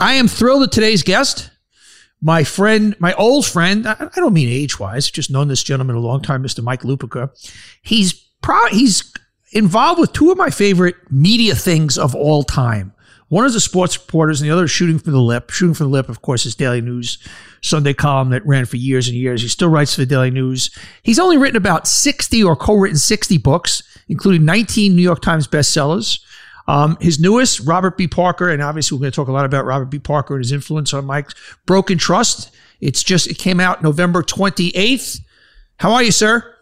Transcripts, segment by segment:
I am thrilled that today's guest, my friend, my old friend, I, don't mean age wise, just known this gentleman a long time, Mr. Mike Lupica. He's pro- he's involved with two of my favorite media things of all time. One is the sports reporters, and the other is shooting from the lip. Shooting from the lip, of course, is Daily News Sunday column that ran for years and years. He still writes for the Daily News. He's only written about 60 or co-written 60 books, including 19 New York Times bestsellers. Um, his newest, Robert B. Parker, and obviously we're going to talk a lot about Robert B. Parker and his influence on Mike's Broken Trust. It's just, it came out November 28th. How are you, sir?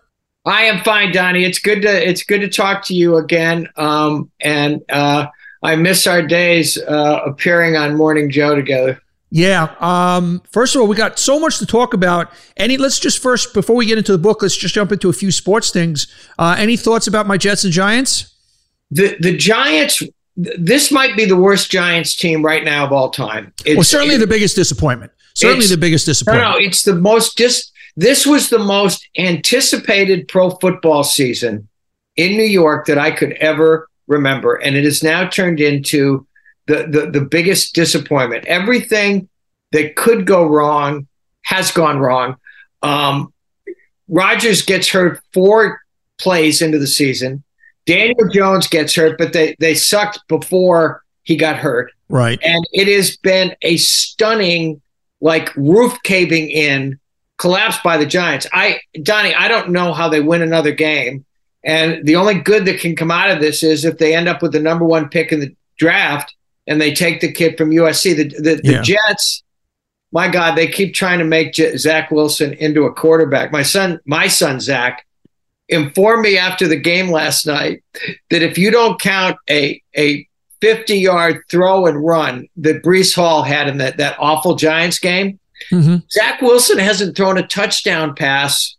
I am fine, Donny. It's good to it's good to talk to you again. Um, and uh, I miss our days uh, appearing on Morning Joe together. Yeah. Um, first of all, we got so much to talk about. Any, let's just first, before we get into the book, let's just jump into a few sports things. Uh, any thoughts about my Jets and Giants? The the Giants. This might be the worst Giants team right now of all time. It's, well, certainly it, the biggest disappointment. Certainly the biggest disappointment. No, no, it's the most dis. This was the most anticipated pro football season in New York that I could ever remember, and it has now turned into the, the, the biggest disappointment. Everything that could go wrong has gone wrong. Um, Rodgers gets hurt four plays into the season. Daniel Jones gets hurt, but they, they sucked before he got hurt. Right. And it has been a stunning, like roof caving in collapse by the Giants. I, Donny, I don't know how they win another game. And the only good that can come out of this is if they end up with the number one pick in the draft and they take the kid from USC. The, the, yeah. the Jets, my God, they keep trying to make J- Zach Wilson into a quarterback. My son, my son Zach, informed me after the game last night that if you don't count a a 50 yard throw and run that Breece Hall had in that, that awful Giants game, mm-hmm. Zach Wilson hasn't thrown a touchdown pass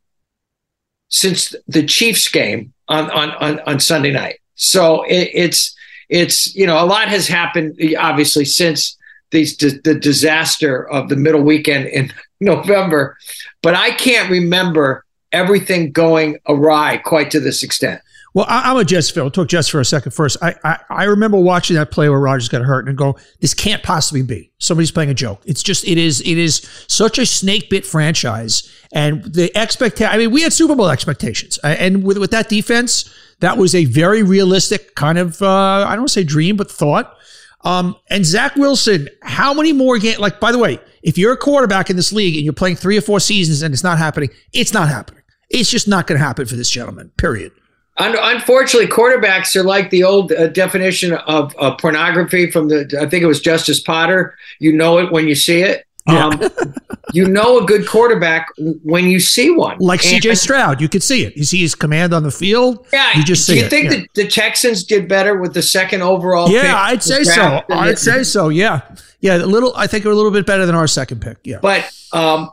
since the Chiefs game on, on, on, on Sunday night. So it, it's it's you know a lot has happened obviously since these the disaster of the middle weekend in November, but I can't remember everything going awry quite to this extent. Well, I, am a Jets fan. I'll talk Jets for a second first. I, I, I remember watching that play where Rodgers got hurt and go, this can't possibly be. Somebody's playing a joke. It's just, it is, it is such a snake bit franchise. And the expectation, I mean, we had Super Bowl expectations. And with, with that defense, that was a very realistic kind of, uh, I don't want to say dream, but thought. Um, and Zach Wilson, how many more games? Like, by the way, if you're a quarterback in this league and you're playing three or four seasons and it's not happening, it's not happening. It's just not going to happen for this gentleman, period. Unfortunately, quarterbacks are like the old uh, definition of uh, pornography from the, I think it was Justice Potter. You know it when you see it. Yeah. Um, you know a good quarterback when you see one. Like CJ Stroud, you could see it. You see his command on the field. Yeah, you just see Do you it. think yeah. the, the Texans did better with the second overall? Yeah, I'd say so. I'd say so. Yeah, yeah. A little. I think a little bit better than our second pick. Yeah, but um,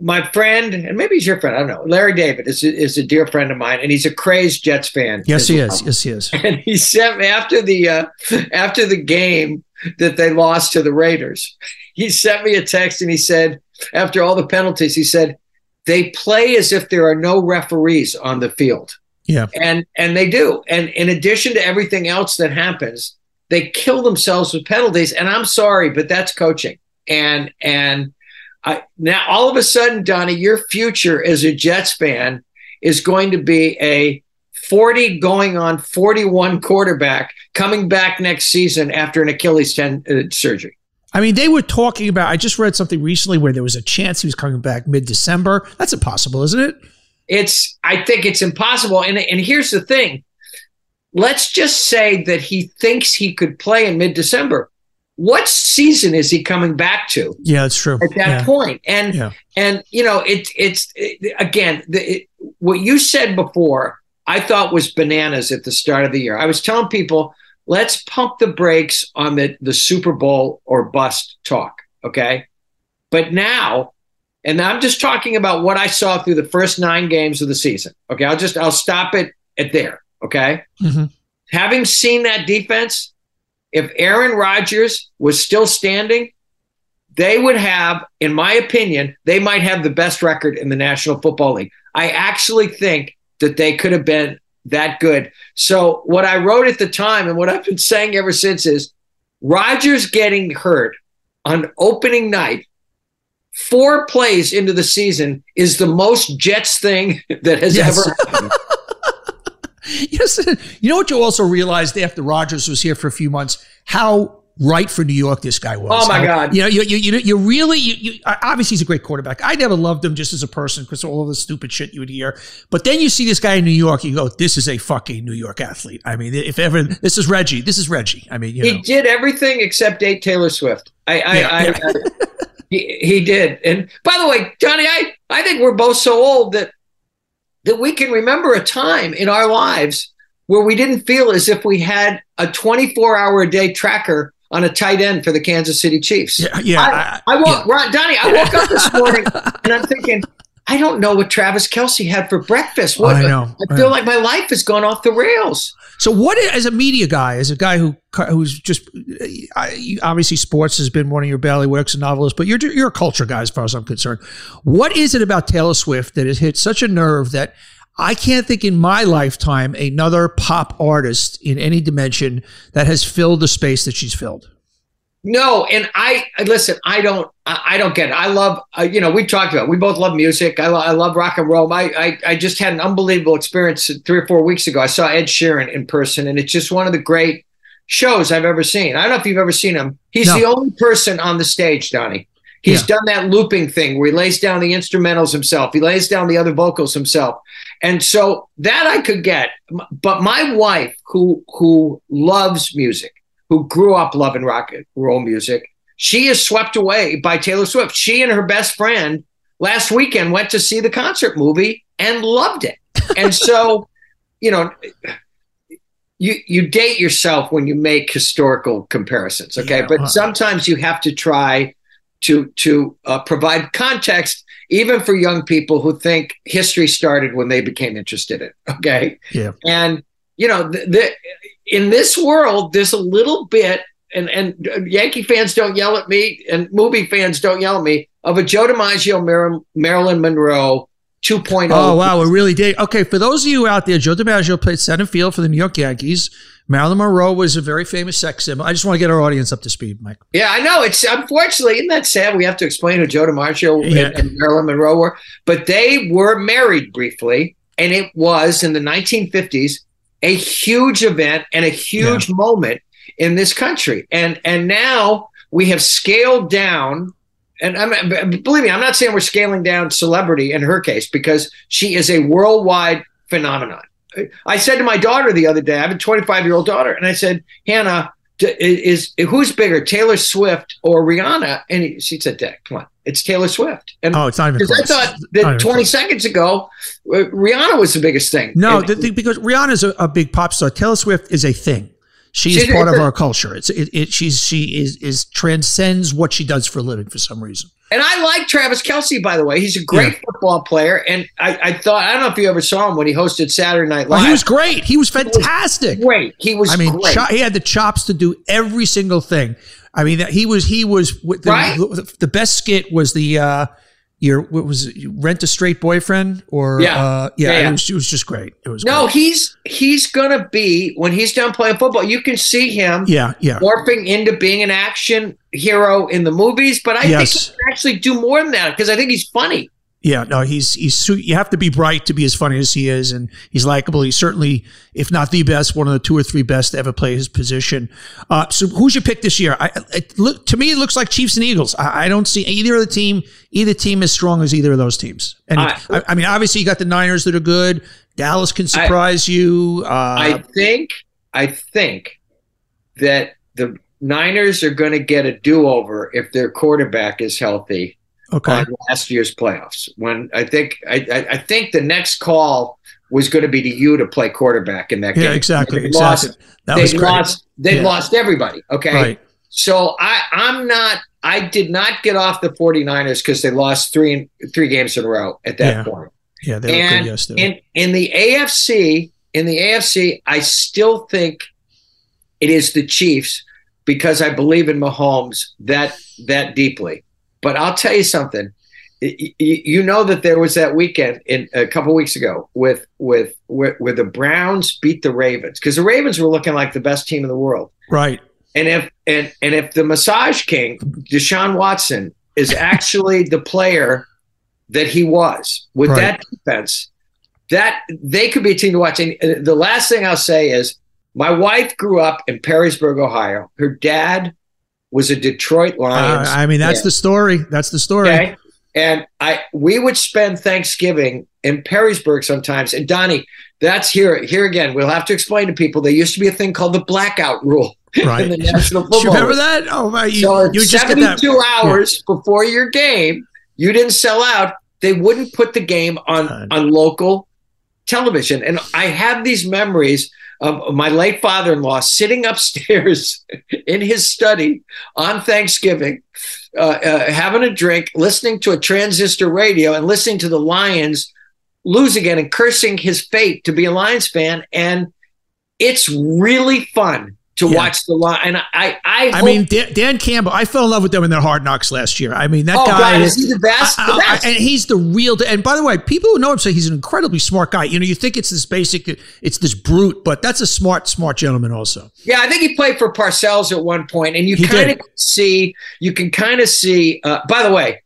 my friend, and maybe he's your friend, I don't know. Larry David is, is a dear friend of mine, and he's a crazed Jets fan. Yes, he well. is. Yes, he is. And he sent me after the uh, after the game that they lost to the Raiders. He sent me a text and he said, after all the penalties, he said they play as if there are no referees on the field. Yeah, and and they do. And in addition to everything else that happens, they kill themselves with penalties. And I'm sorry, but that's coaching. And and I, now all of a sudden, Donny, your future as a Jets fan is going to be a 40 going on 41 quarterback coming back next season after an Achilles ten, uh, surgery. I mean, they were talking about. I just read something recently where there was a chance he was coming back mid December. That's impossible, isn't it? It's. I think it's impossible. And and here's the thing. Let's just say that he thinks he could play in mid December what season is he coming back to? Yeah, that's true. At that yeah. point, and yeah. and you know, it, it's it, again the, it, what you said before. I thought was bananas at the start of the year. I was telling people, let's pump the brakes on the the Super Bowl or bust talk, okay? But now, and I'm just talking about what I saw through the first nine games of the season. Okay, I'll just I'll stop it at there. Okay, mm-hmm. having seen that defense, if Aaron Rodgers was still standing, they would have, in my opinion, they might have the best record in the National Football League. I actually think that they could have been that good. So, what I wrote at the time and what I've been saying ever since is Rodgers getting hurt on opening night, four plays into the season, is the most Jets thing that has Yes. ever happened. Yes, you know what you also realized after Rodgers was here for a few months how right for New York this guy was. Oh, my God. You know, you you you, you really you, you obviously he's a great quarterback. I never loved him just as a person because of all the stupid shit you would hear. But then you see this guy in New York, you go, "This is a fucking New York athlete." I mean, if ever this is Reggie, this is Reggie. I mean, you He know, did everything except date Taylor Swift. I, I, Yeah, I, yeah. I he, he did. And by the way, Johnny, I, I think we're both so old that that we can remember a time in our lives where we didn't feel as if we had a 24 hour a day tracker on a tight end for the Kansas City Chiefs. yeah, yeah. I, I woke, Ron, Donny, I woke up this morning and I'm thinking, I don't know what Travis Kelce had for breakfast. Oh, what, I know. I feel like my life has gone off the rails. So, what as a media guy, as a guy who who's just I, obviously sports has been one of your bailiwicks and novelist, but you're you're a culture guy as far as I'm concerned. What is it about Taylor Swift that has hit such a nerve that I can't think in my lifetime another pop artist in any dimension that has filled the space that she's filled? No, and I listen. I don't. I don't get it. I love. Uh, you know, we talked about. it. We both love music. I, lo- I love rock and roll. I, I I just had an unbelievable experience three or four weeks ago. I saw Ed Sheeran in person, and it's just one of the great shows I've ever seen. I don't know if you've ever seen him. He's No. the only person on the stage, Donny. He's Yeah. done that looping thing where he lays down the instrumentals himself. He lays down the other vocals himself. And so that I could get. But my wife, who who loves music, who grew up loving rock and roll music, she is swept away by Taylor Swift. She and her best friend last weekend went to see the concert movie and loved it. And so, you know, you you date yourself when you make historical comparisons, okay? Yeah, but sometimes you have to try to to uh, provide context even for young people who think history started when they became interested in okay? Yeah. And you know, the, in this world, there's a little bit, and and Yankee fans don't yell at me, and movie fans don't yell at me of a Joe DiMaggio, Mar- Marilyn Monroe 2.0. Oh wow, we really did. Okay, for those of you out there, Joe DiMaggio played center field for the New York Yankees. Marilyn Monroe was a very famous sex symbol. I just want to get our audience up to speed, Mike. Yeah, I know. It's unfortunately, isn't that sad? We have to explain who Joe DiMaggio Yeah. and, and Marilyn Monroe were, but they were married briefly, and it was in the 1950s a huge event and a huge moment in this country. And and now we have scaled down. And I'm believe me, I'm not saying we're scaling down celebrity in her case because she is a worldwide phenomenon. I said to my daughter the other day, I have a 25 year old daughter, and I said, Hannah, is, is who's bigger, Taylor Swift or Rihanna? And she said, Dad, come on, it's Taylor Swift. And Oh, it's not even because I thought that 20 close. seconds ago, uh, Rihanna was the biggest thing. No, And- the, the, because Rihanna's a, a big pop star. Taylor Swift is a thing. She is She's part of our culture. It's it, it she's she is is transcends what she does for a living for some reason. And I like Travis Kelce, by the way. He's a great football player. And I, I thought, I don't know if you ever saw him when he hosted Saturday Night Live. he was great. He was fantastic. great. He was I mean, great. cho- he had the chops to do every single thing. I mean, that he was he was the, Right? the, the best skit was the uh your what was it, rent a straight boyfriend or Yeah. uh, yeah, Yeah, yeah. It, was, it was just great. It was no, great. he's he's gonna be when he's done playing football. You can see him yeah yeah morphing into being an action hero in the movies, but I Yes. think he can actually do more than that because I think he's funny. Yeah, no, he's he's you have to be bright to be as funny as he is, and he's likable. He's certainly, if not the best, one of the two or three best to ever play his position. Uh, so, who's your pick this year? I, it look to me, it looks like Chiefs and Eagles. I, I don't see either of the team, either team as strong as either of those teams. And I- I, I mean, obviously, you got the Niners that are good. Dallas can surprise you. Uh, I think I think that the Niners are going to get a do-over if their quarterback is healthy okay, on last year's playoffs. When I think I, I, think the next call was going to be to you to play quarterback in that game. yeah, exactly, They exactly. Lost, that they lost. They Yeah. lost everybody. Okay. Right. So I, I'm not. I did not get off the 49ers because they lost three three games in a row at that Yeah. point. Yeah, they And good yesterday. in in the AFC, in the AFC, I still think it is the Chiefs because I believe in Mahomes that that deeply. But I'll tell you something. You know that there was that weekend in a couple weeks ago with with where, where the Browns beat the Ravens because the Ravens were looking like the best team in the world. right. And if and and if the massage king, Deshaun Watson, is actually the player that he was with Right. that defense, that they could be a team to watch. And uh, the last thing I'll say is my wife grew up in Perrysburg, Ohio. Her dad was a Detroit Uh, Lions. I mean, that's fan. the story. That's the story. Okay. And I we would spend Thanksgiving in Perrysburg sometimes. And Donny, that's here here again. We'll have to explain to people there used to be a thing called the blackout rule Right. in the National Do Football. you remember that? Oh my! You, So you it's just get that. 72 hours before your game, you didn't sell out. They wouldn't put the game on God. on local television. And I have these memories of my late father-in-law sitting upstairs in his study on Thanksgiving, uh, uh, having a drink, listening to a transistor radio, and listening to the Lions lose again and cursing his fate to be a Lions fan. And it's really fun to Yeah. watch the line. And I, I, I hope- mean, Dan, Dan Campbell. I fell in love with them in their Hard Knocks last year. I mean, that oh guy God, is. is he the best? I- the I- and he's the real. And by the way, people who know him say he's an incredibly smart guy. You know, you think it's this basic, it's this brute, but that's a smart, smart gentleman also. Yeah, I think he played for Parcells at one point, and you kind of see, you can kind of see. Uh, by the way,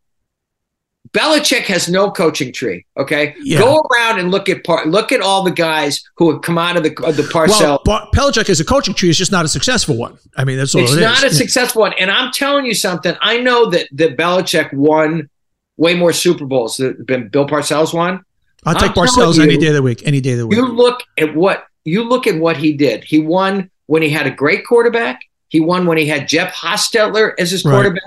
Belichick has no coaching tree. Okay, Yeah. go around and look at par- look at all the guys who have come out of the of the Parcell. Well, but Belichick as a coaching tree it's just not a successful one. I mean, that's all it's it is. not a successful one, and I'm telling you something. I know that that Belichick won way more Super Bowls than Bill Parcells won. I'll take I'm Parcells any day of the week. Any day of the week. You look at what you look at what he did. He won when he had a great quarterback. He won when he had Jeff Hostetler as his Right. quarterback.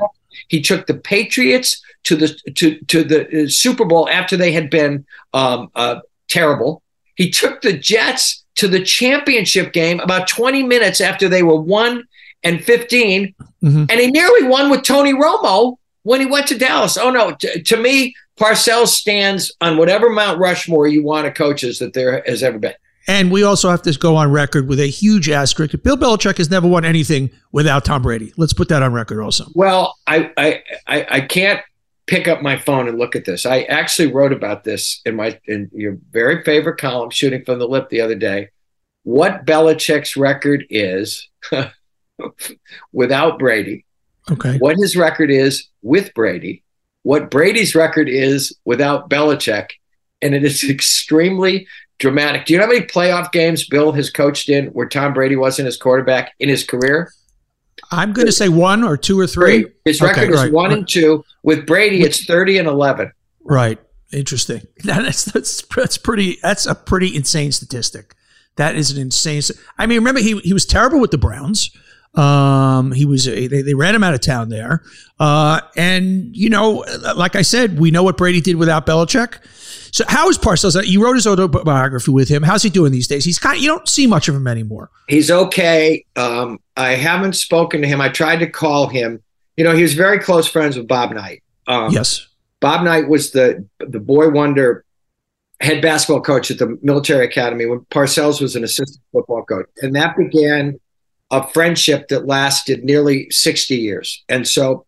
He took the Patriots to the to to the uh, Super Bowl after they had been um, uh, terrible. He took the Jets to the championship game about 20 minutes after they were one and 15, Mhm. and he nearly won with Tony Romo when he went to Dallas. Oh no, to, to me, Parcells stands on whatever Mount Rushmore you want of coaches that there has ever been. And we also have to go on record with a huge asterisk. Bill Belichick has never won anything without Tom Brady. Let's put that on record also. Well, I, I I I can't pick up my phone and look at this. I actually wrote about this in my in your very favorite column, shooting from the lip, the other day. What Belichick's record is without Brady, Okay. what his record is with Brady, what Brady's record is without Belichick, and it is extremely dramatic. Do you know how many playoff games Bill has coached in where Tom Brady wasn't his quarterback in his career? I'm going to say one or two or three. His Okay, record is one right. and two. With Brady, it's thirty and eleven. Right. Interesting. That's that's that's pretty. That's a pretty insane statistic. That is an insane. I mean, remember he he was terrible with the Browns. Um, he was they, they ran him out of town there. Uh, and you know, like I said, we know what Brady did without Belichick. So how is Parcells? You wrote his autobiography with him. How's he doing these days? He's kind. You don't see much of him anymore. He's okay. Um, I haven't spoken to him. I tried to call him. You know, he was very close friends with Bob Knight. Um, yes. Bob Knight was the the boy wonder head basketball coach at the military academy when Parcells was an assistant football coach, and that began a friendship that lasted nearly sixty years. And so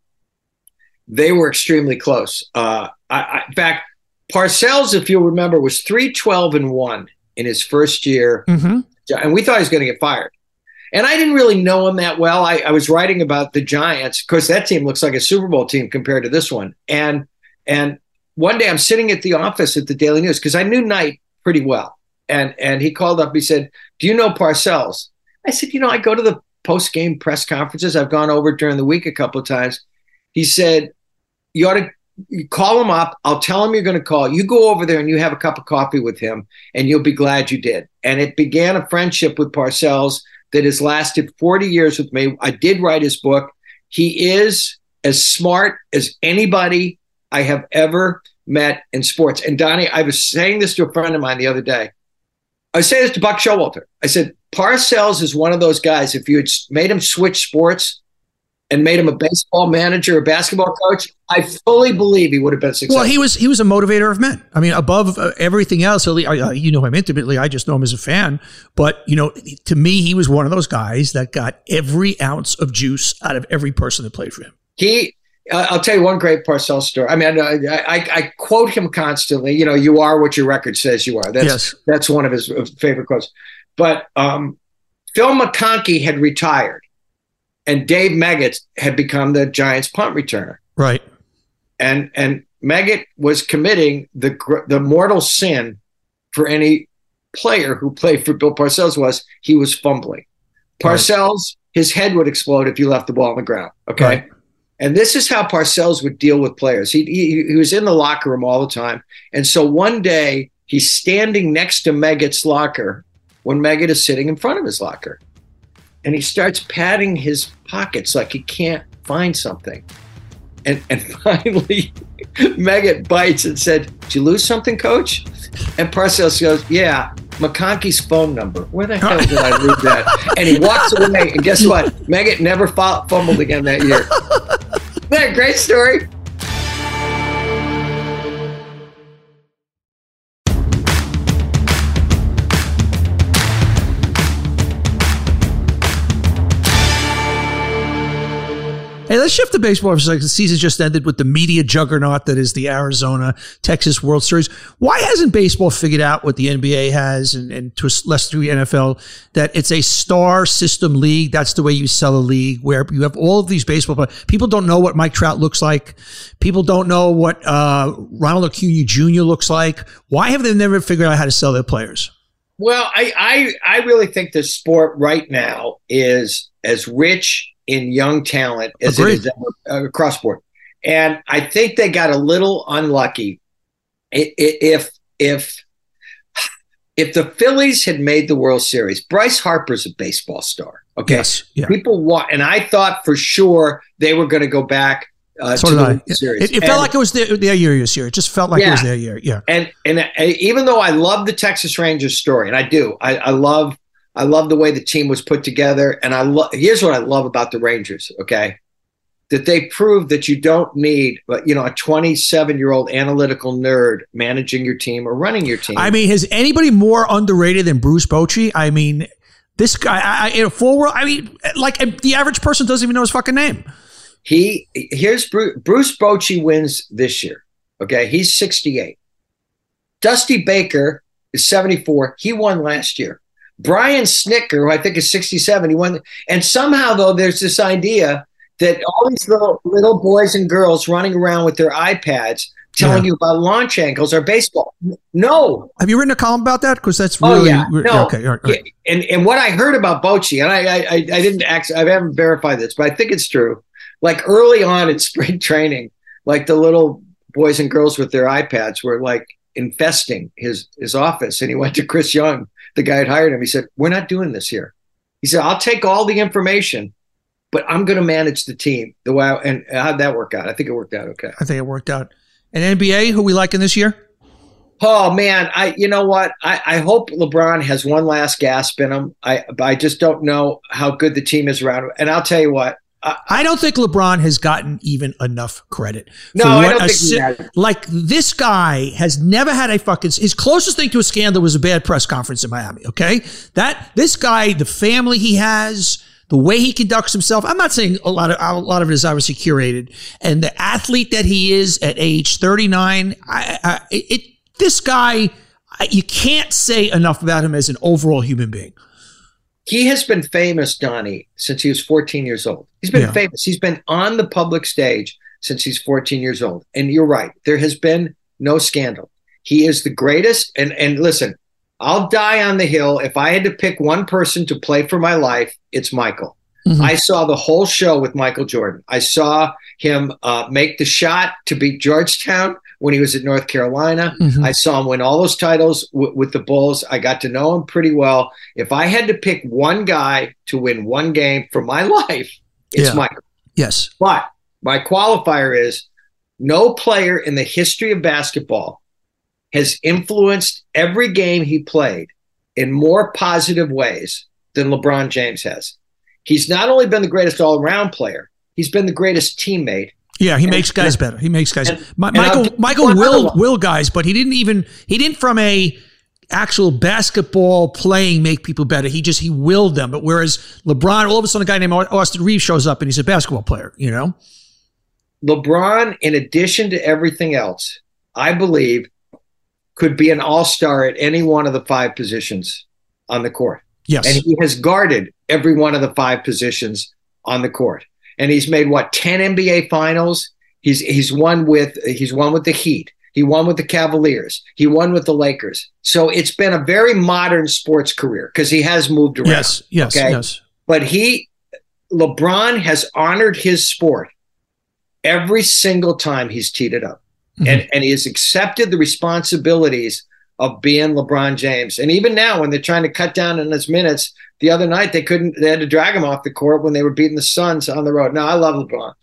they were extremely close. Uh, I, I, in fact, Parcells, if you'll remember, was three twelve and one in his first year Mm-hmm. and we thought he was going to get fired. And I didn't really know him that well. I, I was writing about the Giants. Of course, that team looks like a Super Bowl team compared to this one. And and one day I'm sitting at the office at the Daily News because I knew Knight pretty well. And and he called up. He said, "Do you know Parcells?" I said, "You know, I go to the post game press conferences. I've gone over during the week a couple of times." He said, "You ought to." You call him up. I'll tell him you're going to call. You go over there and you have a cup of coffee with him, and you'll be glad you did. And it began a friendship with Parcells that has lasted 40 years with me. I did write his book. He is as smart as anybody I have ever met in sports. And Donny, I was saying this to a friend of mine the other day. I say this to Buck Showalter. I said, Parcells is one of those guys. If you had made him switch sports and made him a baseball manager, a basketball coach, I fully believe he would have been successful. Well, he was he was a motivator of men. I mean, above uh, everything else, least, I, you know him intimately. I just know him as a fan. But you know, to me, he was one of those guys that got every ounce of juice out of every person that played for him. he uh, I'll tell you one great Parcells story. I mean, I, I, I quote him constantly. You know, you are what your record says you are. That's yes. that's one of his uh, favorite quotes. But um, Phil McConkey had retired, and Dave Meggett had become the Giants punt returner. Right. And and Meggett was committing the the mortal sin for any player who played for Bill Parcells was he was fumbling. Parcells, right. his head would explode if you left the ball on the ground. Okay. Right. And this is how Parcells would deal with players. He, he, he was in the locker room all the time. And so one day he's standing next to Meggett's locker when Meggett is sitting in front of his locker. And he starts patting his pockets like he can't find something. And, and finally, Meggett bites and said, Did you lose something, coach? And Parcells goes, Yeah, McConkey's phone number. Where the hell did I lose that? And he walks away. And guess what? Meggett never fumbled again that year. Isn't that a great story? Hey, let's shift to baseball for a second. The season just ended with the media juggernaut that is the Arizona Texas World Series. Why hasn't baseball figured out what the NBA has and, and to a less degree NFL that it's a star system league? That's the way you sell a league where you have all of these baseball players. People don't know what Mike Trout looks like. People don't know what uh, Ronald Acuna Jr. looks like. Why have they never figured out how to sell their players? Well, I, I, I really think the sport right now is as rich in young talent as Agreed. it is uh, across board. And I think they got a little unlucky. If if if the Phillies had made the World Series, Bryce Harper's a baseball star. Okay, yes, yeah. people want, and I thought for sure they were going to go back uh, so to the series. It, it felt like it was their, their year this year. It just felt like yeah. it was their year. Yeah. And and uh, even though I love the Texas Rangers story, and I do, I, I love I love the way the team was put together. And I love here's what I love about the Rangers, okay? That they proved that you don't need, you know, a 27 year old analytical nerd managing your team or running your team. I mean, has anybody more underrated than Bruce Bochy? I mean, this guy, I, in a full world, I mean, like the average person doesn't even know his fucking name. He here's Bruce, Bruce Bochy wins this year. Okay, he's 68. Dusty Baker is 74. He won last year. Brian Snitker, who I think is 67, he won. And somehow, though, there's this idea that all these little little boys and girls running around with their iPads telling yeah. you about launch angles or baseball. No. Have you written a column about that? Because that's oh, really oh, yeah. no. okay. All right, all right. And and what I heard about Bochy, and I I, I didn't actually I haven't verified this, but I think it's true. Like early on in spring training, like the little boys and girls with their iPads were like infesting his his office, and he went to Chris Young the guy had hired him. He said, "We're not doing this here." He said, "I'll take all the information, but I'm going to manage the team the way." I, and how'd that work out? I think it worked out okay. I think it worked out. And NBA, who we liking this year? Oh man, I you know what? I, I hope LeBron has one last gasp in him. I I just don't know how good the team is around him. And I'll tell you what, I don't think LeBron has gotten even enough credit. No, I don't think si- he has. Like this guy has never had a fucking. His closest thing to a scandal was a bad press conference in Miami. Okay, that this guy, the family he has, the way he conducts himself. I'm not saying a lot of a lot of it is obviously curated, and the athlete that he is at age 39. I, I it this guy, you can't say enough about him as an overall human being he has been famous, Donny, since he was 14 years old. He's been yeah. famous. He's been on the public stage since he's 14 years old. And you're right, there has been no scandal. He is the greatest. And and listen, I'll die on the hill. If I had to pick one person to play for my life, it's Michael. Mm-hmm. I saw the whole show with Michael Jordan. I saw him uh, make the shot to beat Georgetown when he was at North Carolina. Mm-hmm. I saw him win all those titles w- with the Bulls. I got to know him pretty well. If I had to pick one guy to win one game for my life, it's yeah. Michael. Yes. But my qualifier is no player in the history of basketball has influenced every game he played in more positive ways than LeBron James has. He's not only been the greatest all around player, he's been the greatest teammate yeah, he and, makes guys better. He makes guys. And, Michael Michael will will guys, but he didn't even he didn't from a actual basketball playing make people better. He just he willed them. But whereas LeBron, all of a sudden, a guy named Austin Reaves shows up and he's a basketball player. You know, LeBron, in addition to everything else, I believe could be an all star at any one of the five positions on the court. Yes, and he has guarded every one of the five positions on the court. And he's made what 10 NBA finals. He's he's won with he's won with the Heat. He won with the Cavaliers. He won with the Lakers. So it's been a very modern sports career because he has moved around. Yes, yes, okay? yes. But he LeBron has honored his sport every single time he's teed it up. Mm-hmm. And and he has accepted the responsibilities of being LeBron James. And even now, when they're trying to cut down on his minutes, the other night they couldn't. They had to drag him off the court when they were beating the Suns on the road. Now I love LeBron.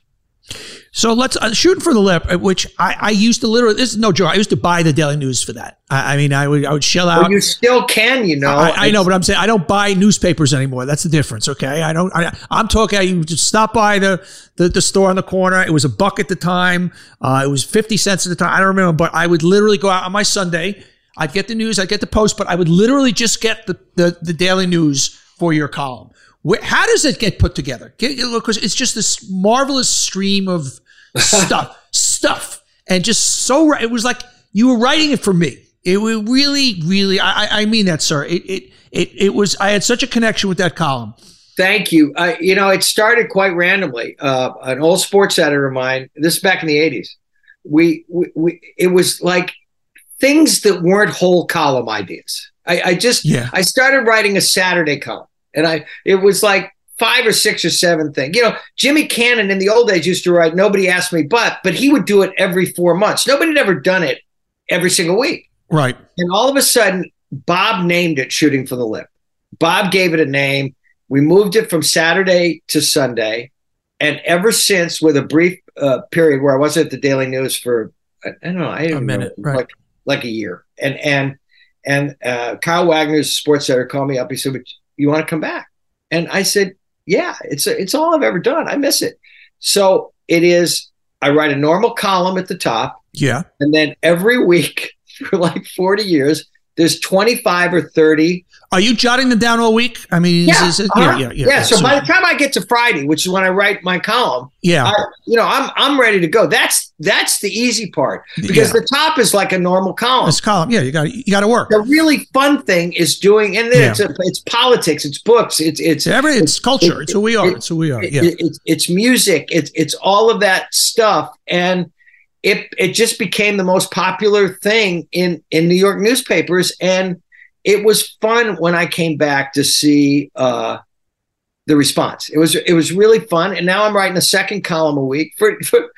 So let's uh, shooting for the lip, uh, which I, I, used to literally. This is no joke. I used to buy the Daily News for that. I, I mean, I would I would shell out. Well, you still can, you know. I, I, know, but I'm saying I don't buy newspapers anymore. That's the difference. Okay, I don't. I, am talking. You just stop by the, the, the store on the corner. It was a buck at the time. Uh, it was fifty cents at the time. I don't remember, but I would literally go out on my Sunday. I'd get the news. I'd get the post, but I would literally just get the the, the Daily News for your column. Where, how does it get put together? Because it's just this marvelous stream of stuff, stuff, and just so. It was like you were writing it for me. It was really, really. I, I mean that, sir. It, it, it, it was. I had such a connection with that column. Thank you. Uh, you know, it started quite randomly. Uh, an old sports editor of mine. This is back in the '80s. We, we, we it was like things that weren't whole column ideas. I, I just, yeah. I started writing a Saturday column, and I, it was like five or six or seven things. You know, Jimmy Cannon in the old days used to write "Nobody asked me, but," but he would do it every four months. Nobody had ever done it every single week. Right. And all of a sudden, Bob named it "Shooting for the Lip." Bob gave it a name. We moved it from Saturday to Sunday, and ever since, with a brief uh, period where I wasn't at the Daily News for I, don't know, I a minute, know, right. like like a year, and and and uh, Kyle Wagner's sports editor called me up. He said, "You want to come back?" And I said, yeah, it's it's all I've ever done. I miss it. So it is. I write a normal column at the top. Yeah, and then every week for like forty years, there's 25 or 30. Are you jotting them down all week? I mean, yeah, is, is, uh-huh. yeah, yeah, yeah, yeah, So, so, by the time I get to Friday, which is when I write my column, yeah, I, you know, I'm I'm ready to go. That's that's the easy part because yeah. the top is like a normal column. It's column, yeah. You got you got to work. The really fun thing is doing, and then it's a, it's politics, it's books, it's it's every it's, it's culture. It, it's who we are. It, it's who we are. Yeah, it's it's music. It's it's all of that stuff and it it just became the most popular thing in in New York newspapers, and it was fun when I came back to see uh, the response. It was it was really fun, and now I'm writing a second column a week for for,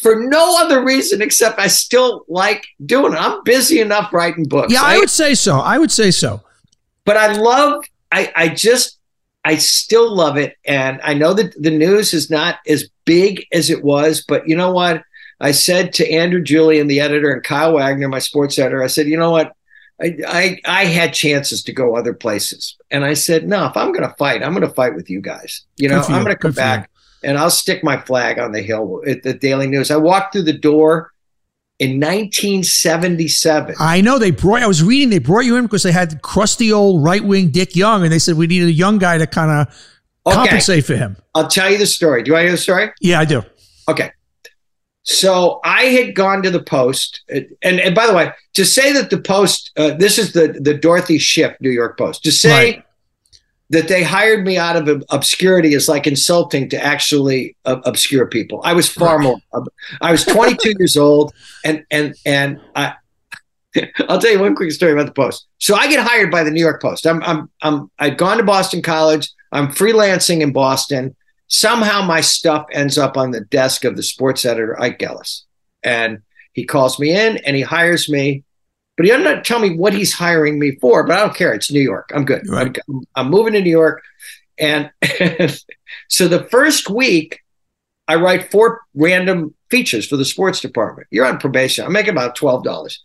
for no other reason except I still like doing it. I'm busy enough writing books. Yeah, I, I would say so. I would say so. But I love. I I just I still love it, and I know that the news is not as big as it was, but you know what? I said to Andrew Julian, the editor, and Kyle Wagner, my sports editor, I said, you know what? I, I, I had chances to go other places. And I said, no, if I'm going to fight, I'm going to fight with you guys. You know, I'm going to come back and I'll stick my flag on the hill at the Daily News. I walked through the door in 1977. I know they brought. I was reading. They brought you in because they had crusty old right wing Dick Young, and they said we needed a young guy to kind of okay. compensate for him. I'll tell you the story. Do I hear the story? Yeah, I do. Okay. So I had gone to the Post, and, and by the way, to say that the Post, uh, this is the the Dorothy Schiff New York Post, to say right. that they hired me out of obscurity is like insulting to actually uh, obscure people. I was far right. more. I was 22 years old, and and and I. I'll tell you one quick story about the Post. So I get hired by the New York Post. I'm I'm I'm I'd gone to Boston College. I'm freelancing in Boston somehow my stuff ends up on the desk of the sports editor, Ike Gellis. And he calls me in and he hires me, but he doesn't tell me what he's hiring me for, but I don't care. It's New York. I'm good. Right. I'm, I'm, moving to New York. And, and so the first week, I write four random features for the sports department. You're on probation. I'm making about $12.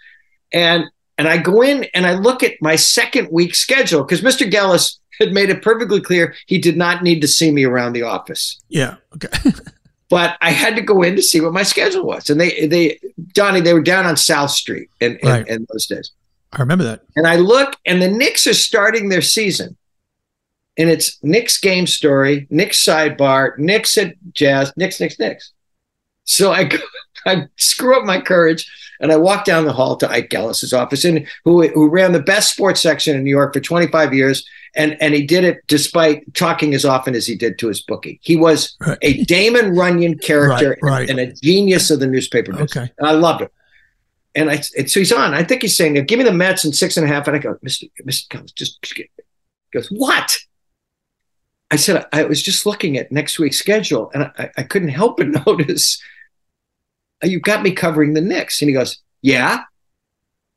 And and I go in and I look at my second week schedule because Mr. Gellis had made it perfectly clear he did not need to see me around the office. Yeah. Okay. but I had to go in to see what my schedule was. And they, they, Johnny, they were down on South Street in, in, right. in those days. I remember that. And I look, and the Knicks are starting their season. And it's Knicks game story, Knicks sidebar, Knicks at Jazz, Knicks, Knicks, Knicks. So I, I screw up my courage and I walk down the hall to Ike Gellis's office, and who, who ran the best sports section in New York for 25 years and and he did it despite talking as often as he did to his bookie. He was Right. a Damon Runyon character Right, right. and a genius of the newspaper business. Okay. And I loved him. And I and so he's on. I think he's saying, "Give me the Mets in six and a half." And I go, "Mister, Mister Collins, just." just get-" He goes, "What?" I said, "I was just looking at next week's schedule, and I, I couldn't help but notice you got me covering the Knicks." And he goes, "Yeah."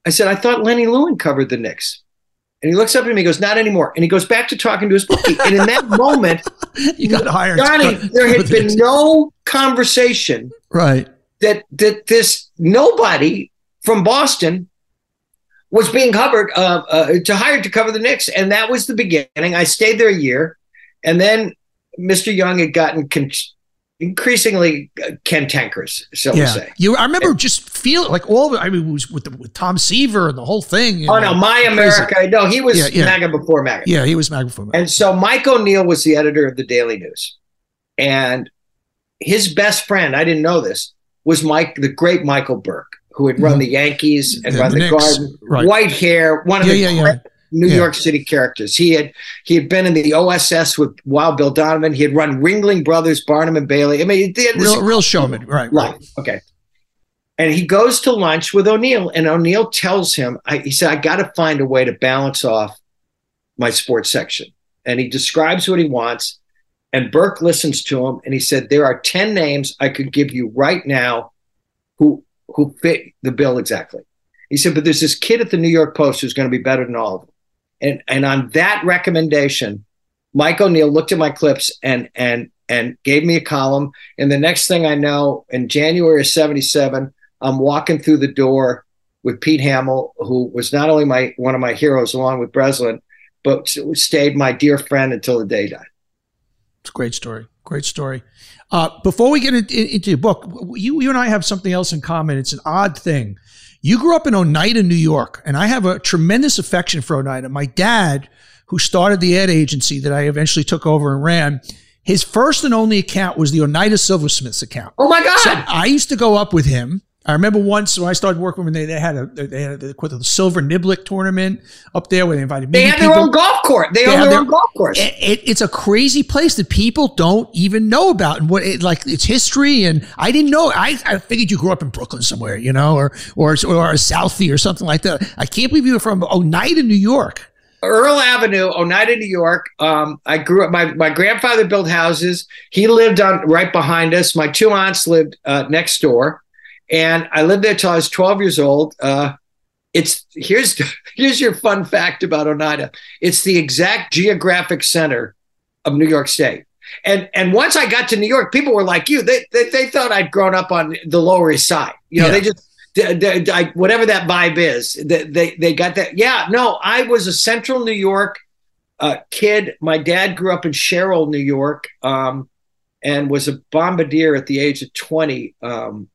I said, "I thought Lenny Lewin covered the Knicks." And he looks up at me. He goes, "Not anymore." And he goes back to talking to his bookie. And in that moment, You got hired. Johnny, there had been no conversation right. that that this nobody from Boston was being covered uh, uh, to hire to cover the Knicks, and that was the beginning. I stayed there a year, and then Mr. Young had gotten con- increasingly uh, cantankerous, so to Yeah. say. You. I remember just feeling like all. I mean, it was with the, with Tom Seaver and the whole thing. Oh know. no, My Crazy. America! No, he was Yeah, yeah. MAGA before MAGA. Yeah, he was Mag for me. And so Mike O'Neill was the editor of the Daily News. And his best friend, I didn't know this, was Mike, the great Michael Burke, who had run Mhm. the Yankees and Yeah, run the the, Garden. right. White hair, one of the great New Yeah. York City characters. He had he had been in the OSS with Wild Bill Donovan. He had run Ringling Brothers, Barnum and Bailey. I mean, he did this Real, real showman. Right. life. Okay. And he goes to lunch with O'Neill, and O'Neill tells him, I, he said, I got to find a way to balance off my sports section. And he describes what he wants. And Burke listens to him, and he said, There are 10 names I could give you right now who who fit the bill exactly. He said, But there's this kid at the New York Post who's going to be better than all of them. And and on that recommendation, Mike O'Neill looked at my clips and and and gave me a column. And the next thing I know, in January of '77, I'm walking through the door with Pete Hamill, who was not only my one of my heroes along with Breslin, but stayed my dear friend until the day died. It's a great story. Great story. Uh, before we get into, into your book, you, you and I have something else in common. It's an odd thing. You grew up in Oneida, New York, and I have a tremendous affection for Oneida. My dad, who started the ad agency that I eventually took over and ran, his first and only account was the Oneida Silversmiths account. Oh my God! So I used to go up with him. I remember once when I started working with them, they, they had a they had a, the Silver Niblick tournament up there where they invited me. they had their own golf course. They, They own their, their- own golf course. It, it, it's a crazy place that people don't even know about and what it, like its history. And I didn't know. I, I figured you grew up in Brooklyn somewhere, you know, or or or Southie or something like that. I can't believe you were from Oneida, New York. Earl Avenue, Oneida, New York. Um, I grew up. My my grandfather built houses. He lived on right behind us. My two aunts lived uh, next door, and I lived there till I was twelve years old. Uh, it's here's here's your fun fact about Oneida. It's the exact geographic center of New York State. And and once I got to New York, people were like you. They they, they thought I'd grown up on the Lower East Side. You know, Yeah. they just I- whatever that vibe is, they, they they got that. Yeah, no, I was a Central New York uh, kid. My dad grew up in Sherrill, New York, um, and was a bombardier at the age of twenty, um,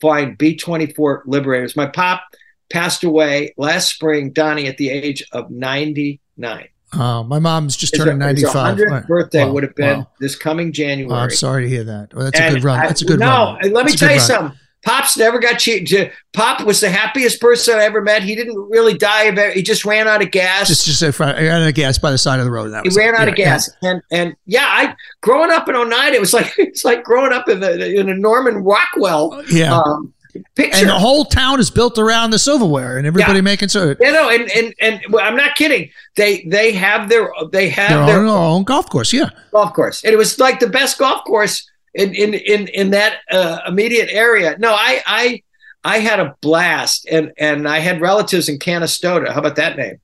flying B twenty four Liberators. My pop passed away last spring, Donnie, at the age of ninety nine. Uh, my mom's just turning ninety five. hundredth birthday Wow, would have been wow. this coming January. I'm sorry to hear that. Well, that's a good run. That's a good run. no, let me tell you run. something. Pops never got cheap. Pop was the happiest person I ever met. He didn't really die of it. He just ran out of gas. Just just in front, ran out of gas by the side of the road. That he ran it. out of Yeah, gas, and and yeah, I growing up in Oneida, it was like it's like growing up in the in a Norman Rockwell Yeah. um, picture. and the whole town is built around the silverware and everybody Yeah. making so you know, and and and well, I'm not kidding. They they have their they have their their own, own golf course. Yeah. golf course, and it was like the best golf course in in in in that uh, immediate area. No, I I I had a blast, and and I had relatives in Canastota. How about that name?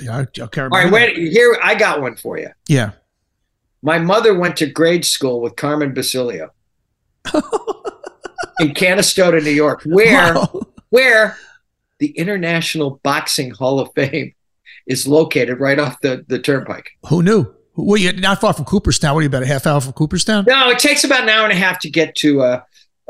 Yeah, I, I All that. wait here. I got one for you. Yeah. My mother went to grade school with Carmen Basilio in Canastota, New York, where Wow. where the International Boxing Hall of Fame is located right off the, the turnpike. Who knew? Well, you're not far from Cooperstown. What are you about a half hour from Cooperstown? No, it takes about an hour and a half to get to uh,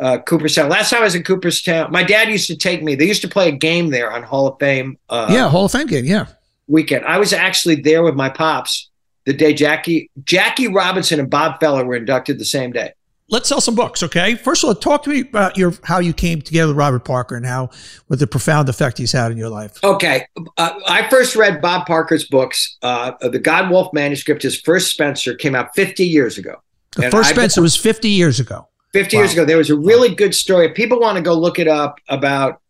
uh, Cooperstown. Last time I was in Cooperstown, my dad used to take me. They used to play a game there on Hall of Fame uh, yeah, Hall of Fame game. Yeah. weekend. I was actually there with my pops the day Jackie Jackie Robinson and Bob Feller were inducted the same day. Let's sell some books, okay? First of all, talk to me about your how you came together with Robert Parker and how what the profound effect he's had in your life. Okay, uh, I first read Bob Parker's books. Uh, the Godwulf manuscript, his first Spenser, came out 50 years ago. The and first I, Spenser was 50 years ago. 50 wow. years ago. There was a really good story. If people want to go look it up about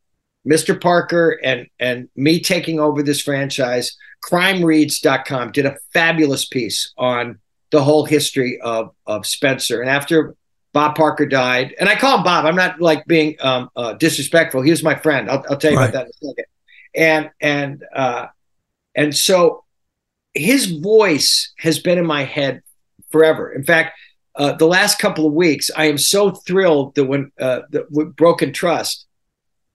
Mr. Parker and and me taking over this franchise, crimereads.com did a fabulous piece on the whole history of of Spenser. And after Bob Parker died, and I call him Bob. I'm not like being um, uh, disrespectful. He was my friend. I'll, I'll tell you right. about that in a second. And and uh, and so his voice has been in my head forever. In fact, uh, the last couple of weeks, I am so thrilled that when uh, the, with Broken Trust,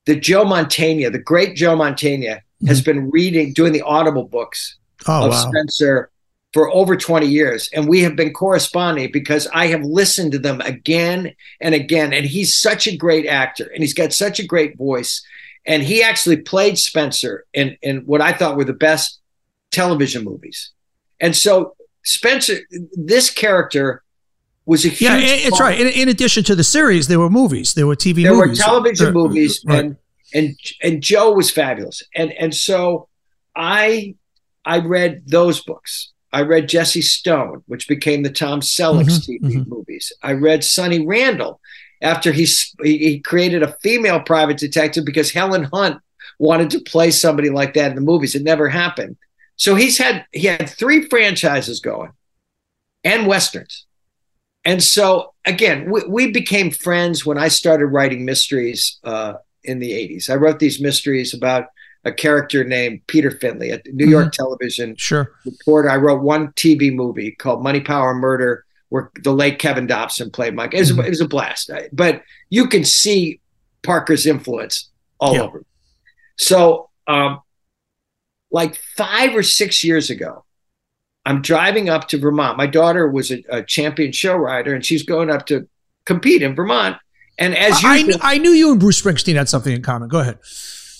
that Joe Mantegna, the great Joe Mantegna, mm-hmm. has been reading, doing the Audible books oh, of wow. Spenser for over 20 years. And we have been corresponding because I have listened to them again and again. And he's such a great actor and he's got such a great voice. And he actually played Spenser in, in what I thought were the best television movies. And so Spenser, this character was a huge yeah, it's part. right. In, in, addition to the series, there were movies, there were TV, there movies. were television uh, movies, right. and and and Joe was fabulous, and and so I I read those books. I read Jesse Stone, which became the Tom Selleck mm-hmm, TV mm-hmm. movies. I read Sunny Randall after he he created a female private detective because Helen Hunt wanted to play somebody like that in the movies. It never happened. So he's had he had three franchises going and westerns. And so again, we, we became friends when I started writing mysteries uh, in the 80s. I wrote these mysteries about a character named Peter Finley, a New mm-hmm. York television sure. reporter. I wrote one TV movie called Money, Power, Murder, where the late Kevin Dobson played Mike. It was, mm-hmm. it was a blast. But you can see Parker's influence all yeah. over. So, um, like five or six years ago, I'm driving up to Vermont. My daughter was a, a champion show rider, and she's going up to compete in Vermont. And as you, I, I, knew you and Bruce Springsteen had something in common. Go ahead.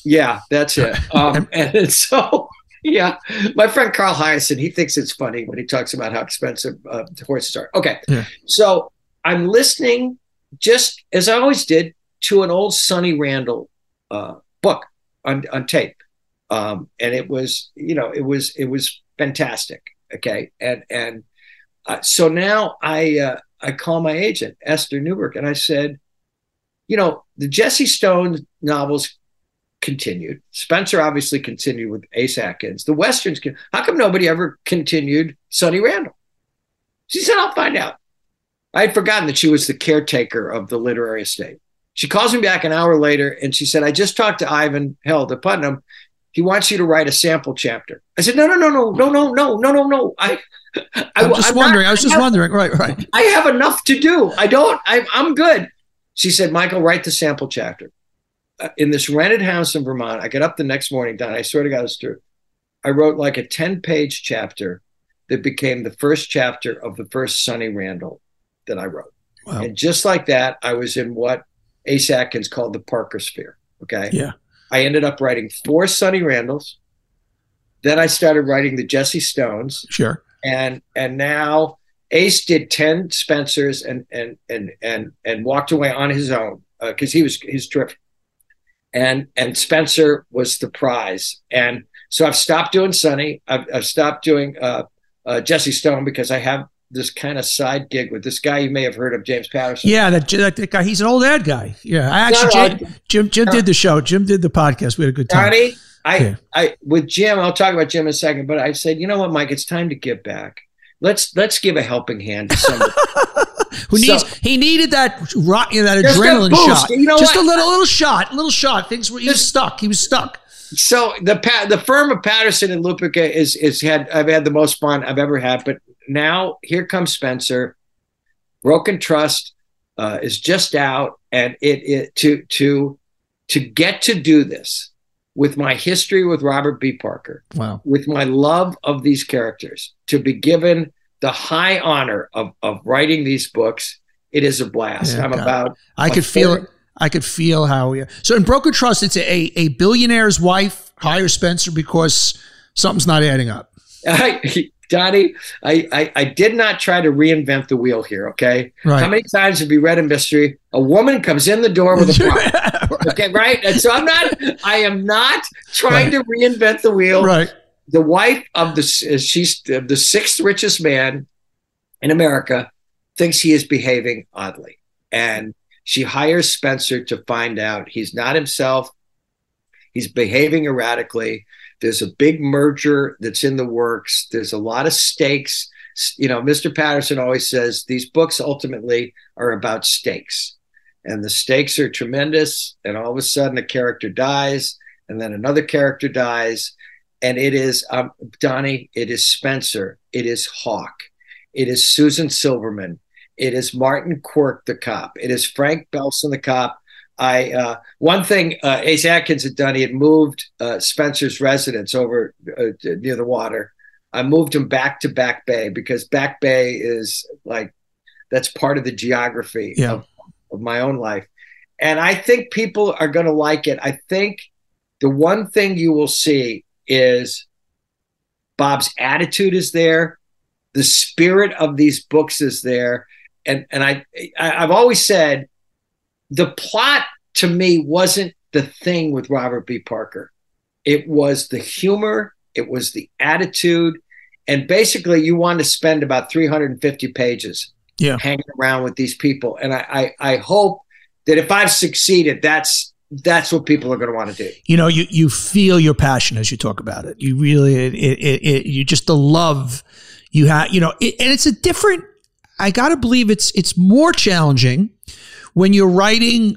Yeah, that's it. Um, and so, yeah, my friend Carl Hiaasen, he thinks it's funny when he talks about how expensive uh, horses are. Okay, yeah. so I'm listening, just as I always did, to an old Sunny Randall uh, book on on tape, um, and it was, you know, it was it was fantastic. Okay, and and uh, so now I uh, I call my agent Esther Newberg and I said, you know, the Jesse Stone novels continued. Spenser obviously continued with Ace Atkins. The westerns, how come nobody ever continued Sunny Randall? She said, I'll find out. I had forgotten that she was the caretaker of the literary estate. She calls me back an hour later and she said, I just talked to Ivan Held at Putnam he wants you to write a sample chapter. I said, no, no, no, no, no, no, no, no, no, no. I, I am just I'm wondering. Not, I was just I have, wondering. Right, right. I have enough to do. I don't. I, I'm good. She said, Michael, write the sample chapter. In this rented house in Vermont, I get up the next morning, Don. I swear to God, it's true. I wrote like a 10 page chapter that became the first chapter of the first Sunny Randall that I wrote. Wow. And just like that, I was in what Ace Atkins called the Parker sphere. Okay. Yeah. I ended up writing four Sunny Randalls. Then I started writing the Jesse Stones. Sure. And and now Ace did ten Spensers and and and and and walked away on his own because uh, he was his trip. And and Spenser was the prize. And so I've stopped doing Sunny. I've, I've stopped doing uh, uh, Jesse Stone because I have this kind of side gig with this guy you may have heard of, James Patterson. Yeah, that, that, guy. He's an old ad guy. Yeah, I actually no, no, Jim, Jim, Jim did the show. Jim did the podcast. We had a good time. Johnny, I, yeah. I with Jim. I'll talk about Jim in a second. But I said, you know what, Mike? It's time to give back. Let's let's give a helping hand to somebody. Who needs? So, he needed that rock, you know, that adrenaline shot. You know just what? a little, little shot, little shot. Things were he was stuck. He was stuck. So the the firm of Patterson and Lupica is is had I've had the most fun I've ever had. But now here comes Spenser. Broken Trust uh, is just out, and it, it to to to get to do this with my history with Robert B. Parker, wow, with my love of these characters, to be given the high honor of of writing these books, it is a blast. Yeah, I'm God. about. I could feel it. I could feel how. Yeah. So in Broken Trust, it's a a billionaire's wife hires Spenser because something's not adding up. I, Donny, I, I, I did not try to reinvent the wheel here. Okay, Right. how many times have you read a mystery? A woman comes in the door with a problem. Okay, right. And so I'm not. I am not trying to reinvent the wheel. right. The wife of the uh, she's the sixth richest man in America thinks he is behaving oddly, and she hires Spenser to find out he's not himself. He's behaving erratically. There's a big merger that's in the works. There's a lot of stakes. You know, Mr. Patterson always says these books ultimately are about stakes. And the stakes are tremendous. And all of a sudden, a character dies, and then another character dies. And it is um, Donny, it is Spenser, it is Hawk, it is Susan Silverman, it is Martin Quirk, the cop, it is Frank Belson, the cop, I uh, one thing uh, Ace Atkins had done. He had moved uh, Spenser's residence over uh, near the water. I moved him back to Back Bay because Back Bay is like that's part of the geography Yeah. of, of my own life, and I think people are going to like it. I think the one thing you will see is Bob's attitude is there, the spirit of these books is there, and and I, I I've always said the plot to me wasn't the thing with Robert B. Parker. It was the humor, it was the attitude, and basically you want to spend about 350 pages Yeah. hanging around with these people. And I, I, I hope that if I've succeeded, that's that's what people are going to want to do. you know you you feel your passion as you talk about it. You really it, it, it you just the love you have you know it, and it's a different i gotta believe it's it's more challenging when you're writing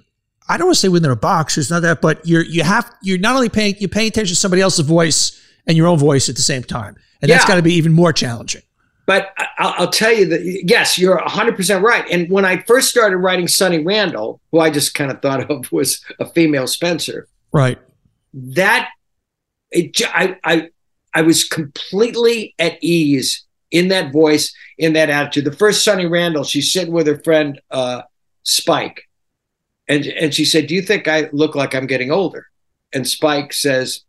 i don't want to say within a box it's not that but you're you have you're not only paying you're paying attention to somebody else's voice and your own voice at the same time. And that's got to be even more challenging But I- I'll, I'll tell you that yes, you're 100% right. And when I first started writing Sunny Randall, who I just kind of thought of was a female Spenser, right that it, I, I I was completely at ease in that voice, in that attitude. The first Sunny Randall, she's sitting with her friend uh, Spike, and and she said, "Do you think I look like I'm getting older?" And Spike says,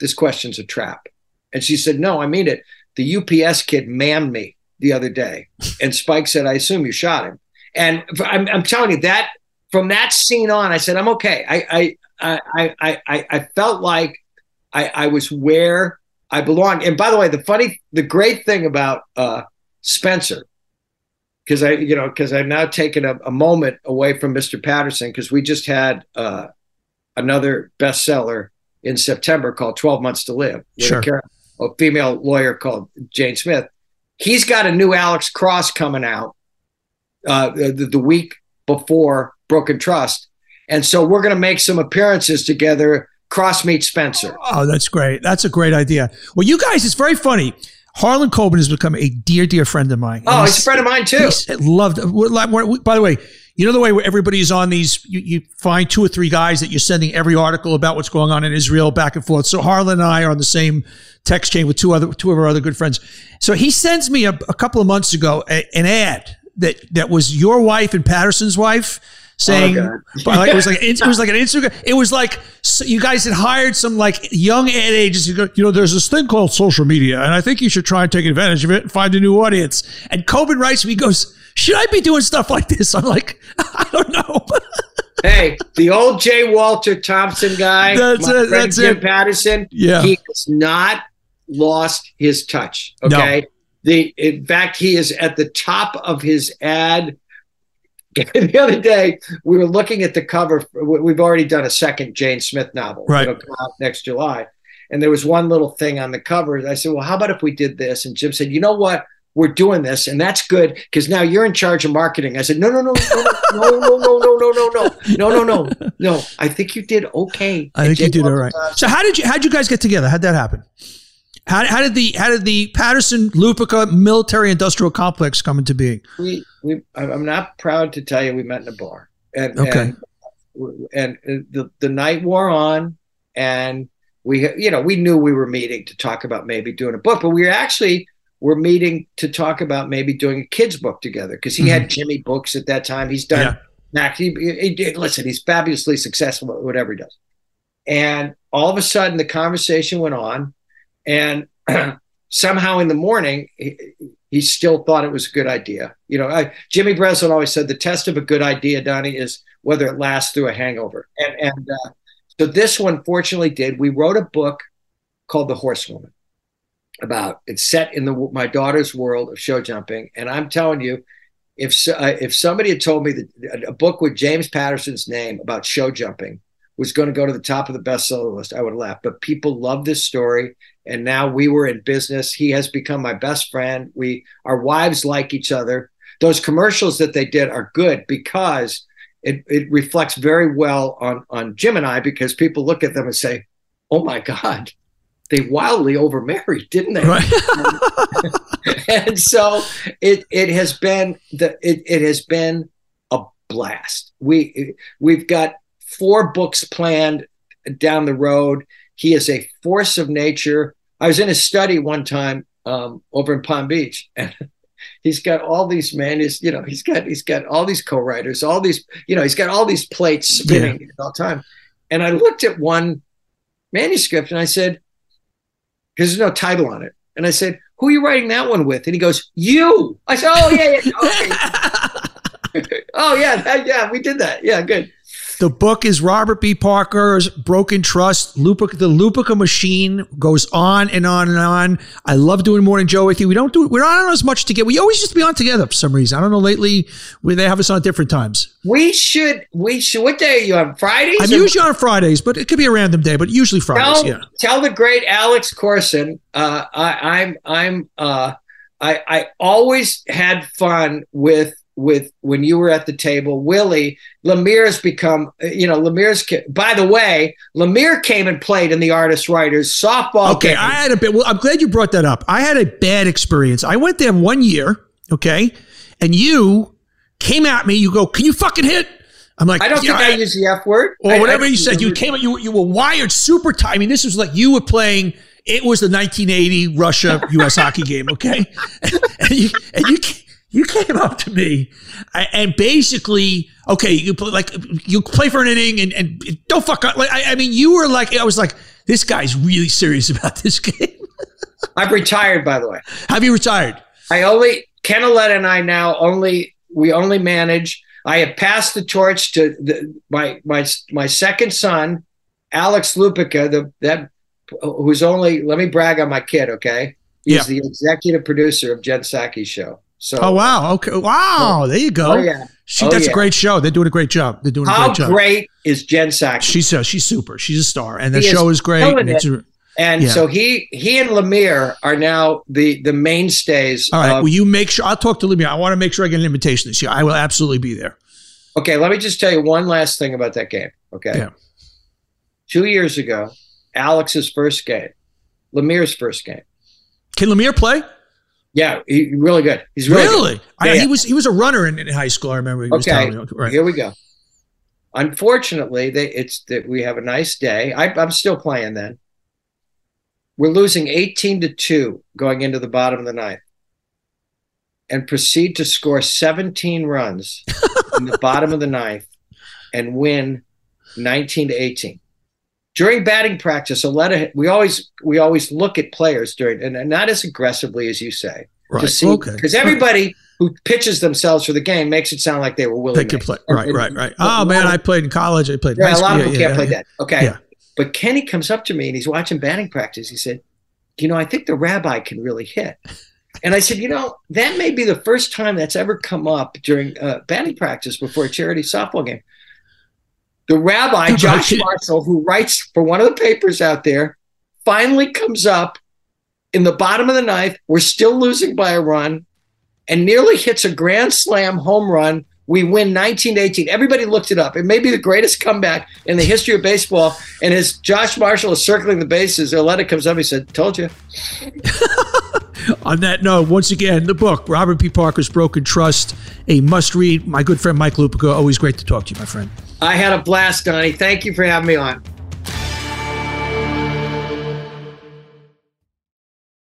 "This question's a trap." And she said, "No, I mean it. The UPS kid mammed me the other day." And Spike said, "I assume you shot him." And I'm, I'm telling you that from that scene on, I said, "I'm okay." I I I I I, I felt like I, I was where I belonged. And by the way, the funny, the great thing about uh, Spenser, because I, you know, because I've now taken a, a moment away from Mr. Patterson, because we just had uh, another bestseller in September called 12 Months to Live, Sure. A, female lawyer called Jane Smith. He's got a new Alex Cross coming out uh, the, the week before Broken Trust. And so we're going to make some appearances together. Cross meets Spenser. Oh, that's great. That's a great idea. Well, you guys, it's very funny. Harlan Coben has become a dear, dear friend of mine. Oh, he's a friend of mine too. He's loved. By the way, you know the way where everybody's on these. You, you find two or three guys that you're sending every article about what's going on in Israel back and forth. So Harlan and I are on the same text chain with two other two of our other good friends. So he sends me a, a couple of months ago a, an ad that that was your wife and Patterson's wife saying Oh, like, it was like it was like an Instagram. It was like so you guys had hired some like young ad agency. You know, there's this thing called social media, and I think you should try and take advantage of it and find a new audience. And Coben writes me, he goes, "Should I be doing stuff like this?" I'm like, I don't know. hey, the old J. Walter Thompson guy, That's my it, friend Jim it. Patterson. Yeah. he has not lost his touch. Okay, the in fact he is at the top of his ad. the other day we were looking at the cover. We've already done a second Jane Smith novel. Right. It'll come out next July. And there was one little thing on the cover. I said, "Well, how about if we did this?" And Jim said, "You know what? We're doing this, and that's good because now you're in charge of marketing." I said, "No, no, no, no, no, no, no, no, no, no, no, no, no, no, no. No. I think you did okay. I think you did all right. So how did you how did you guys get together? How'd that happen? How, how did the how did the Patterson Lupica military industrial complex come into being? we, we I'm not proud to tell you we met in a bar and Okay. and, and the the night wore on and we you know we knew we were meeting to talk about maybe doing a book but we were actually were meeting to talk about maybe doing a kids book together because he had Jimmy books at that time he's done Yeah. Mac, he, he, he- listen, he's fabulously successful at whatever he does. And all of a sudden, the conversation went on, and somehow in the morning, he, he still thought it was a good idea. You know, I, Jimmy Breslin always said the test of a good idea, Donny, is whether it lasts through a hangover. And, and uh, so this one fortunately did. We wrote a book called The Horsewoman about it's set in the my daughter's world of show jumping. And I'm telling you, if uh, if somebody had told me that a book with James Patterson's name about show jumping was going to go to the top of the bestseller list, I would laugh. But people love this story, and now we were in business. He has become my best friend. We our wives like each other. Those commercials that they did are good because it, it reflects very well on on Jim and I because people look at them and say, "Oh my God, they wildly overmarried, didn't they?" Right. and so it it has been the it, it has been a blast. We we've got four books planned down the road. He is a force of nature. I was in his study one time um, over in Palm Beach, and he's got all these manus, you know, he's got he's got all these co-writers, all these, you know, he's got all these plates spinning yeah. all the time. And I looked at one manuscript and I said, because there's no title on it. And I said, Who are you writing that one with? And he goes, You. I said, Oh yeah, yeah. Okay. oh yeah, that, yeah, we did that. Yeah, good. The book is Robert B. Parker's Broken Trust. Lupica, the Lupica machine goes on and on and on. I love doing Morning Joe with you. We don't do we're not on as much together. We always just be on together for some reason. I don't know lately we they have us on at different times. We should we should what day are you on? Fridays? I'm or? usually on Fridays, but it could be a random day, but usually Fridays. Tell, yeah. Tell the great Alex Korson. Uh, I, I'm I'm uh, I I always had fun with with when you were at the table. Willie Lemire's become, you know, Lemire's. By the way, Lemire came and played in the Artist Writers softball. Okay, game. I had a bit. Well, I'm glad you brought that up. I had a bad experience. I went there one year. Okay, and you came at me. You go, "Can you fucking hit?" I'm like, I don't think I, I use the F word or I, whatever I, you said. You came, you you were wired super tight. I mean, this was like you were playing. It was the 1980 Russia U.S. hockey game. Okay, and you and you you came up to me and basically, okay, you play like you play for an inning and, and don't fuck up. Like I, I mean, you were like, I was like, this guy's really serious about this game. I've retired, by the way. Have you retired? I only Ken Auletta and I now only we only manage. I have passed the torch to the, my my my second son, Alex Lupica, the that who's only let me brag on my kid, okay? He's yeah. the executive producer of Jen Psaki's show. So, oh wow, okay, wow, oh, there you go. Oh yeah, she, oh, that's yeah. a great show. They're doing a great job. They're doing How a great job. How great is Jen Psaki? She's uh, she's super. She's a star, and the he show is, is great. And, and yeah. so he he and Lemire are now the the mainstays. All right, of, will you make sure? I'll talk to Lemire. I want to make sure I get an invitation this year. I will absolutely be there. Okay, let me just tell you one last thing about that game. Okay, yeah. two years ago, Alex's first game, Lemire's first game. Can Lemire play? Yeah, he, really good. He's really, really? I, he was he was a runner in, in high school. I remember. okay, right. here we go. Unfortunately, they, it's that we have a nice day. I, I'm still playing. Then we're losing 18 to two going into the bottom of the ninth, and proceed to score 17 runs in the bottom of the ninth and win 19 to 18 during batting practice, Auletta, we always we always look at players during and not as aggressively as you say. Right. Because everybody who pitches themselves for the game makes it sound like they were willing. to play. Right, right, right. Oh man, I played in college. I played. Yeah, a lot of people yeah, can't yeah, play yeah. that. Okay. Yeah. But Kenny comes up to me and he's watching batting practice. He said, "You know, I think the rabbi can really hit." And I said, "You know, that may be the first time that's ever come up during uh, batting practice before a charity softball game." The rabbi, Josh Marshall, who writes for one of the papers out there, finally comes up in the bottom of the ninth. We're still losing by a run and nearly hits a grand slam home run. We win 1918. Everybody looked it up. It may be the greatest comeback in the history of baseball. And as Josh Marshall is circling the bases, Auletta comes up. He said, Told you. On that note, once again, the book, Robert B. Parker's Broken Trust, a must read. My good friend Mike Lupica, always great to talk to you, my friend. I had a blast, Donny. Thank you for having me on.